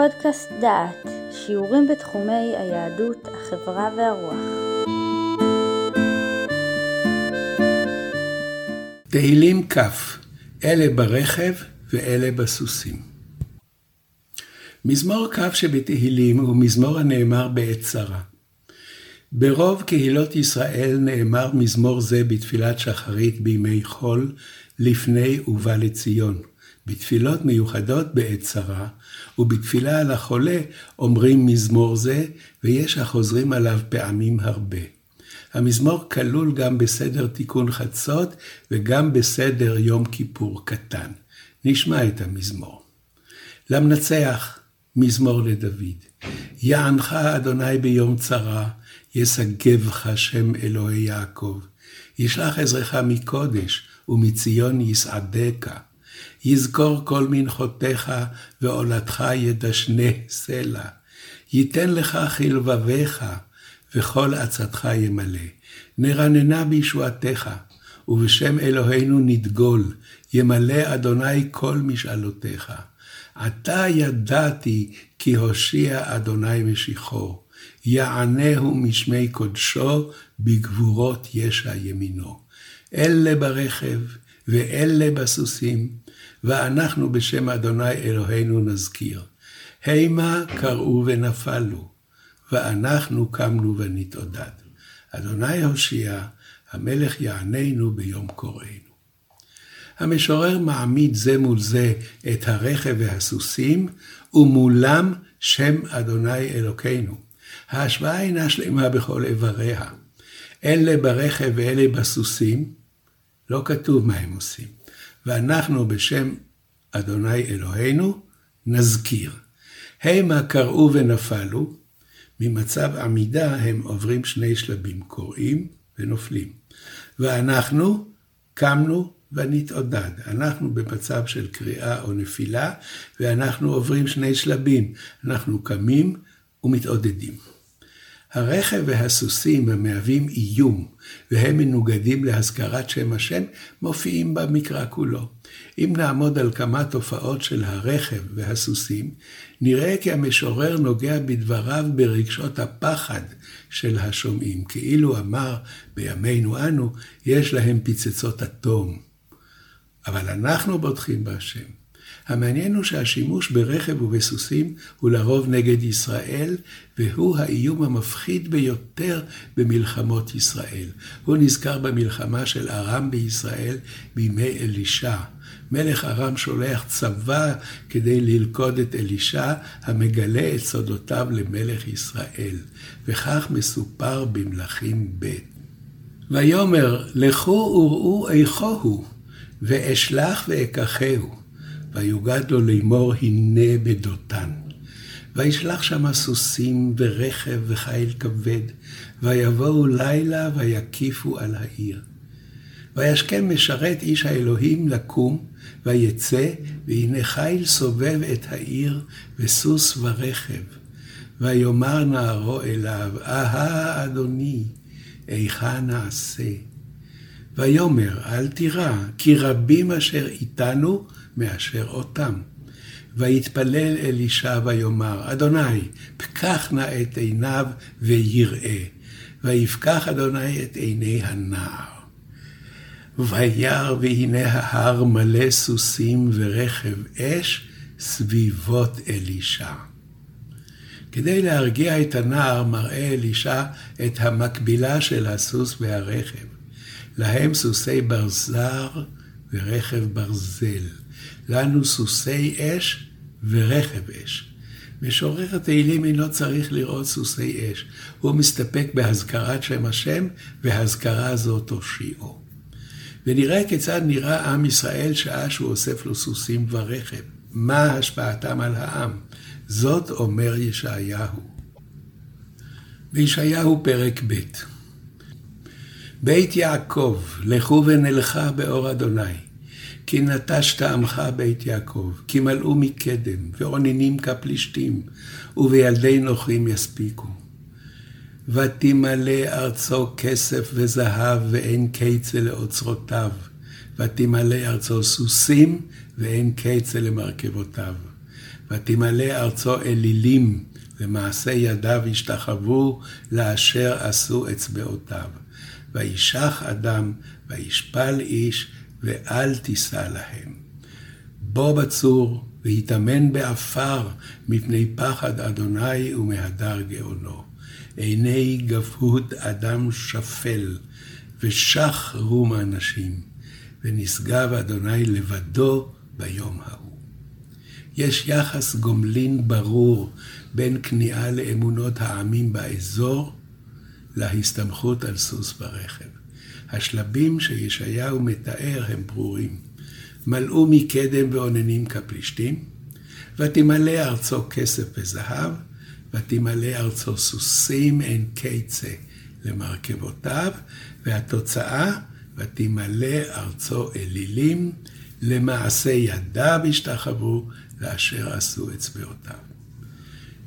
פודקאסט דעת, שיעורים בתחומי היהדות, החברה והרוח. תהילים כ' אלה ברכב ואלה בסוסים. מזמור כ' שבתהילים הוא מזמור הנאמר בעת צרה. ברוב קהילות ישראל נאמר מזמור זה בתפילת שחרית בימי חול, לפני ובא לציון. בתפילות מיוחדות בעת צרה, ובתפילה על החולה אומרים מזמור זה, ויש החוזרים עליו פעמים הרבה. המזמור כלול גם בסדר תיקון חצות וגם בסדר יום כיפור קטן. נשמע את המזמור. למנצח, מזמור לדוד. יענך אדוני ביום צרה, ישגבך שם אלוהי יעקב. ישלח עזרך מקודש, ומציון יסעדך. יזכור כל מנחותיך, ועולתך ידשנה סלע. ייתן לך חלבביך, וכל עצתך ימלא. נרננה בישועתך, ובשם אלוהינו נדגול, ימלא אדוני כל משאלותיך. עתה ידעתי כי הושיע אדוני משיחו, יענהו משמי קודשו, בגבורות ישע ימינו. אלה ברכב, ואלה בסוסים, ואנחנו בשם אדוני אלוהינו נזכיר. המה קראו ונפלו, ואנחנו קמנו ונתעודד. אדוני הושיע, המלך יעננו ביום קוראנו. המשורר מעמיד זה מול זה את הרכב והסוסים, ומולם שם אדוני אלוקינו. ההשוואה אינה שלמה בכל איבריה. אלה ברכב ואלה בסוסים, לא כתוב מה הם עושים. ואנחנו בשם אדוני אלוהינו נזכיר. המה קראו ונפלו, ממצב עמידה הם עוברים שני שלבים, קוראים ונופלים. ואנחנו קמנו ונתעודד. אנחנו במצב של קריאה או נפילה, ואנחנו עוברים שני שלבים. אנחנו קמים ומתעודדים. הרכב והסוסים המהווים איום, והם מנוגדים להזכרת שם השם, מופיעים במקרא כולו. אם נעמוד על כמה תופעות של הרכב והסוסים, נראה כי המשורר נוגע בדבריו ברגשות הפחד של השומעים, כאילו אמר בימינו אנו, יש להם פצצות אטום. אבל אנחנו בוטחים בהשם. המעניין הוא שהשימוש ברכב ובסוסים הוא לרוב נגד ישראל, והוא האיום המפחיד ביותר במלחמות ישראל. הוא נזכר במלחמה של ארם בישראל בימי אלישע. מלך ארם שולח צבא כדי ללכוד את אלישע, המגלה את סודותיו למלך ישראל. וכך מסופר במלכים ב'. ויאמר, לכו וראו איכו הוא, ואשלח ואקחהו. ויוגד לו לאמור הנה בדותן. וישלח שם סוסים ורכב וחיל כבד, ויבואו לילה ויקיפו על העיר. וישכם משרת איש האלוהים לקום, ויצא, והנה חיל סובב את העיר, וסוס ורכב. ויאמר נערו אליו, אהה אדוני, איכה נעשה? ויאמר, אל תירא, כי רבים אשר איתנו, מאשר אותם. ויתפלל אלישע ויאמר, אדוני, פקח נא את עיניו ויראה. ויפקח אדוני את עיני הנער. וירא והנה ההר מלא סוסים ורכב אש סביבות אלישע. כדי להרגיע את הנער מראה אלישע את המקבילה של הסוס והרכב. להם סוסי ברזר ורכב ברזל. לנו סוסי אש ורכב אש. משורר התהילים אינו צריך לראות סוסי אש, הוא מסתפק בהזכרת שם השם, והזכרה זו תושיעו. ונראה כיצד נראה עם ישראל שעה שהוא אוסף לו סוסים ורכב. מה השפעתם על העם? זאת אומר ישעיהו. בישעיהו פרק ב' בית יעקב, לכו ונלכה באור אדוני. כי נטשת עמך בית יעקב, כי מלאו מקדם, ועוננים כפלישתים, ובילדי נוחים יספיקו. ותמלא ארצו כסף וזהב, ואין קצה לאוצרותיו. ותמלא ארצו סוסים, ואין קצה למרכבותיו. ותמלא ארצו אלילים, ומעשה ידיו ישתחוו לאשר עשו אצבעותיו. וישח אדם, וישפל איש, ואל תישא להם. בוא בצור, והתאמן בעפר, מפני פחד אדוני ומהדר גאונו. עיני גבהות אדם שפל, ושח רום אנשים, ונשגב אדוני לבדו ביום ההוא. יש יחס גומלין ברור בין כניעה לאמונות העמים באזור להסתמכות על סוס ברכב. השלבים שישעיהו מתאר הם ברורים. מלאו מקדם ואוננים כפלישתים, ותמלא ארצו כסף וזהב, ותמלא ארצו סוסים אין קצה למרכבותיו, והתוצאה, ותמלא ארצו אלילים, למעשה ידיו ישתחוו, לאשר עשו אצבעותיו.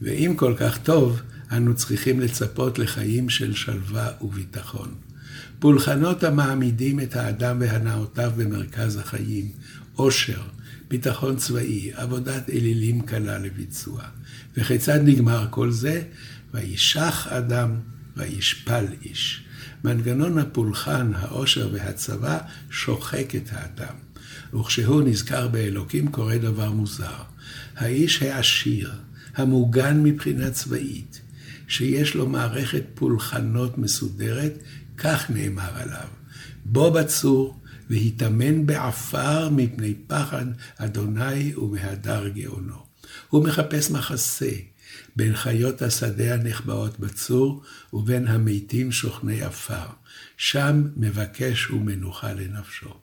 ואם כל כך טוב, אנו צריכים לצפות לחיים של שלווה וביטחון. פולחנות המעמידים את האדם והנאותיו במרכז החיים, עושר, ביטחון צבאי, עבודת אלילים קלה לביצוע. וכיצד נגמר כל זה? וישח אדם וישפל איש. מנגנון הפולחן, העושר והצבא שוחק את האדם. וכשהוא נזכר באלוקים קורה דבר מוזר. האיש העשיר, המוגן מבחינה צבאית, שיש לו מערכת פולחנות מסודרת, כך נאמר עליו. בוא בצור והתאמן בעפר מפני פחד אדוני ומהדר גאונו. הוא מחפש מחסה בין חיות השדה הנחבאות בצור ובין המתים שוכני עפר. שם מבקש הוא מנוחה לנפשו.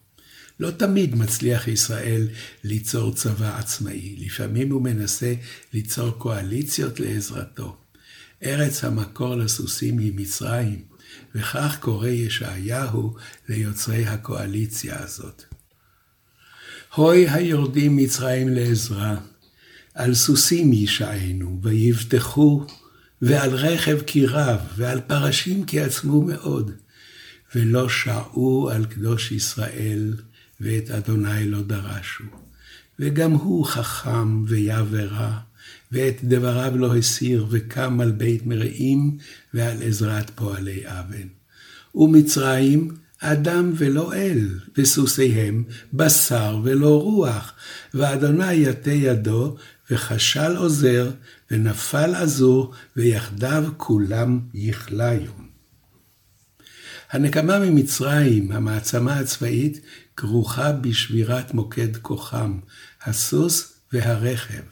לא תמיד מצליח ישראל ליצור צבא עצמאי, לפעמים הוא מנסה ליצור קואליציות לעזרתו. ארץ המקור לסוסים היא מצרים, וכך קורא ישעיהו ליוצרי הקואליציה הזאת. הוי היורדים מצרים לעזרה, על סוסים ישענו, ויבטחו, ועל רכב כי רב, ועל פרשים כי עצמו מאוד, ולא שעו על קדוש ישראל, ואת אדוני לא דרשו. וגם הוא חכם ויברא, ואת דבריו לא הסיר, וקם על בית מרעים ועל עזרת פועלי אבן. ומצרים, אדם ולא אל, וסוסיהם בשר ולא רוח, ואדוני יטה ידו, וכשל עוזר, ונפל עזור, ויחדיו כולם יכליו. הנקמה ממצרים, המעצמה הצבאית, כרוכה בשבירת מוקד כוחם, הסוס והרכב.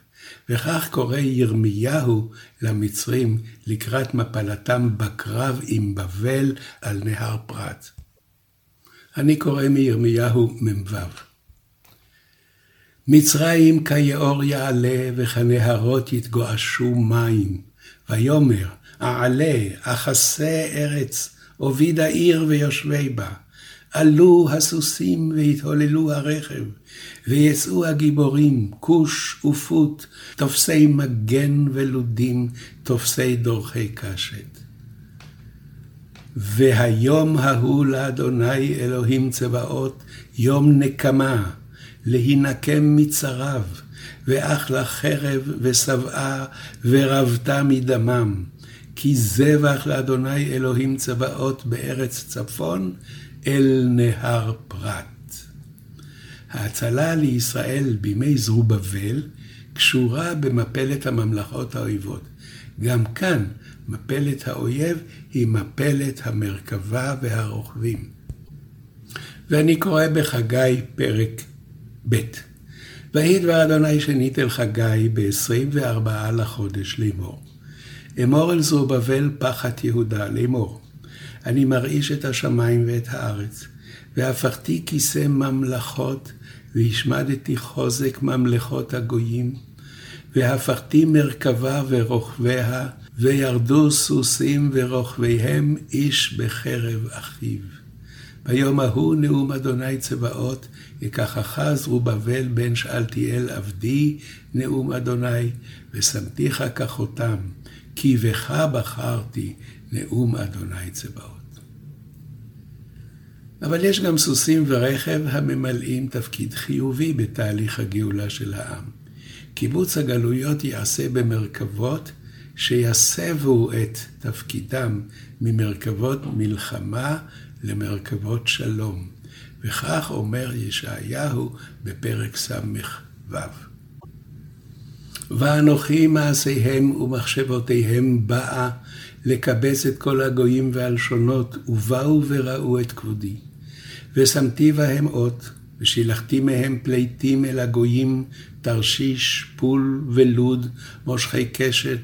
וכך קורא ירמיהו למצרים לקראת מפלתם בקרב עם בבל על נהר פרת. אני קורא מירמיהו מ"ו. מצרים כיאור יעלה וכנהרות יתגועשו מים, ויאמר אעלה אחסה ארץ, אוביד העיר ויושבי בה. עלו הסוסים והתהוללו הרכב, ויצאו הגיבורים, כוש ופוט, תופסי מגן ולודים, תופסי דורכי קשת. והיום ההוא לאדוני אלוהים צבאות, יום נקמה, להינקם מצריו, ואך לחרב ושבעה ורבתה מדמם. כי זבח לאדוני אלוהים צבאות בארץ צפון, אל נהר פרת. ההצלה לישראל בימי זרובבל קשורה במפלת הממלכות האויבות. גם כאן מפלת האויב היא מפלת המרכבה והרוכבים. ואני קורא בחגי פרק ב' ויהי דבר אדוני שנית אל חגי ב-24 לחודש לאמור. אמור אל זרובבל פחת יהודה לאמור. אני מרעיש את השמיים ואת הארץ, והפכתי כיסא ממלכות, והשמדתי חוזק ממלכות הגויים, והפכתי מרכבה ורוכביה, וירדו סוסים ורוכביהם איש בחרב אחיו. ביום ההוא נאום אדוני צבאות, יקחך זרובבל בן שאלתיאל עבדי, נאום אדוני, ושמתיך כחותם, כי בך בחרתי, נאום אדוני צבאות. אבל יש גם סוסים ורכב הממלאים תפקיד חיובי בתהליך הגאולה של העם. קיבוץ הגלויות ייעשה במרכבות שיסבו את תפקידם ממרכבות מלחמה למרכבות שלום. וכך אומר ישעיהו בפרק ס"ו. ואנוכי מעשיהם ומחשבותיהם באה לקבץ את כל הגויים והלשונות, ובאו וראו את כבודי. ושמתי בהם אות, ושילחתי מהם פליטים אל הגויים, תרשיש, פול ולוד, מושכי קשת,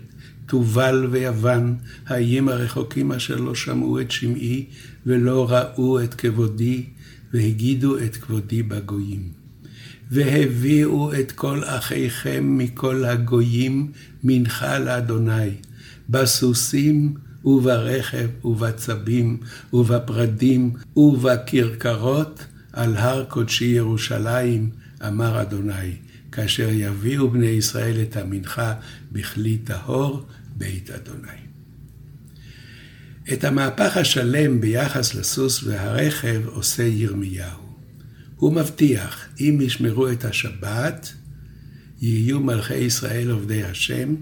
תובל ויוון, האיים הרחוקים אשר לא שמעו את שמעי, ולא ראו את כבודי, והגידו את כבודי בגויים. והביאו את כל אחיכם מכל הגויים מנחה לאדוני, בסוסים וברכב ובצבים ובפרדים ובכרכרות על הר קודשי ירושלים, אמר אדוני, כאשר יביאו בני ישראל את המנחה בכלי טהור בית אדוני. את המהפך השלם ביחס לסוס והרכב עושה ירמיהו. הוא מבטיח, אם ישמרו את השבת, יהיו מלכי ישראל עובדי השם,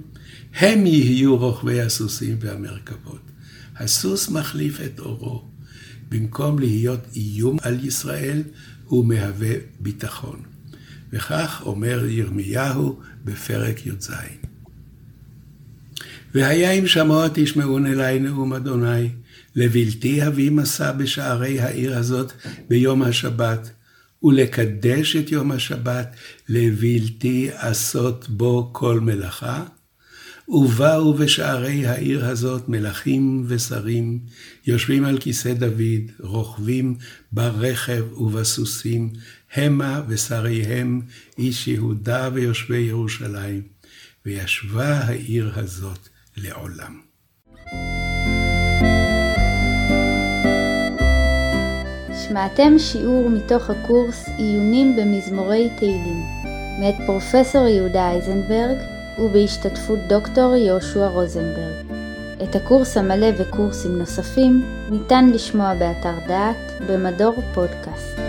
הם יהיו רוכבי הסוסים והמרכבות. הסוס מחליף את אורו. במקום להיות איום על ישראל, הוא מהווה ביטחון. וכך אומר ירמיהו בפרק י"ז. והיה אם שמוע תשמעון אלי נאום אדוני, לבלתי אביא מסע בשערי העיר הזאת ביום השבת, ולקדש את יום השבת, לבלתי עשות בו כל מלאכה. ובאו בשערי העיר הזאת מלכים ושרים, יושבים על כיסא דוד, רוכבים ברכב ובסוסים, המה ושריהם, איש יהודה ויושבי ירושלים. וישבה העיר הזאת לעולם. שמעתם שיעור מתוך הקורס עיונים במזמורי תהילים, מאת פרופסור יהודה אייזנברג ובהשתתפות דוקטור יהושע רוזנברג. את הקורס המלא וקורסים נוספים ניתן לשמוע באתר דעת במדור פודקאסט.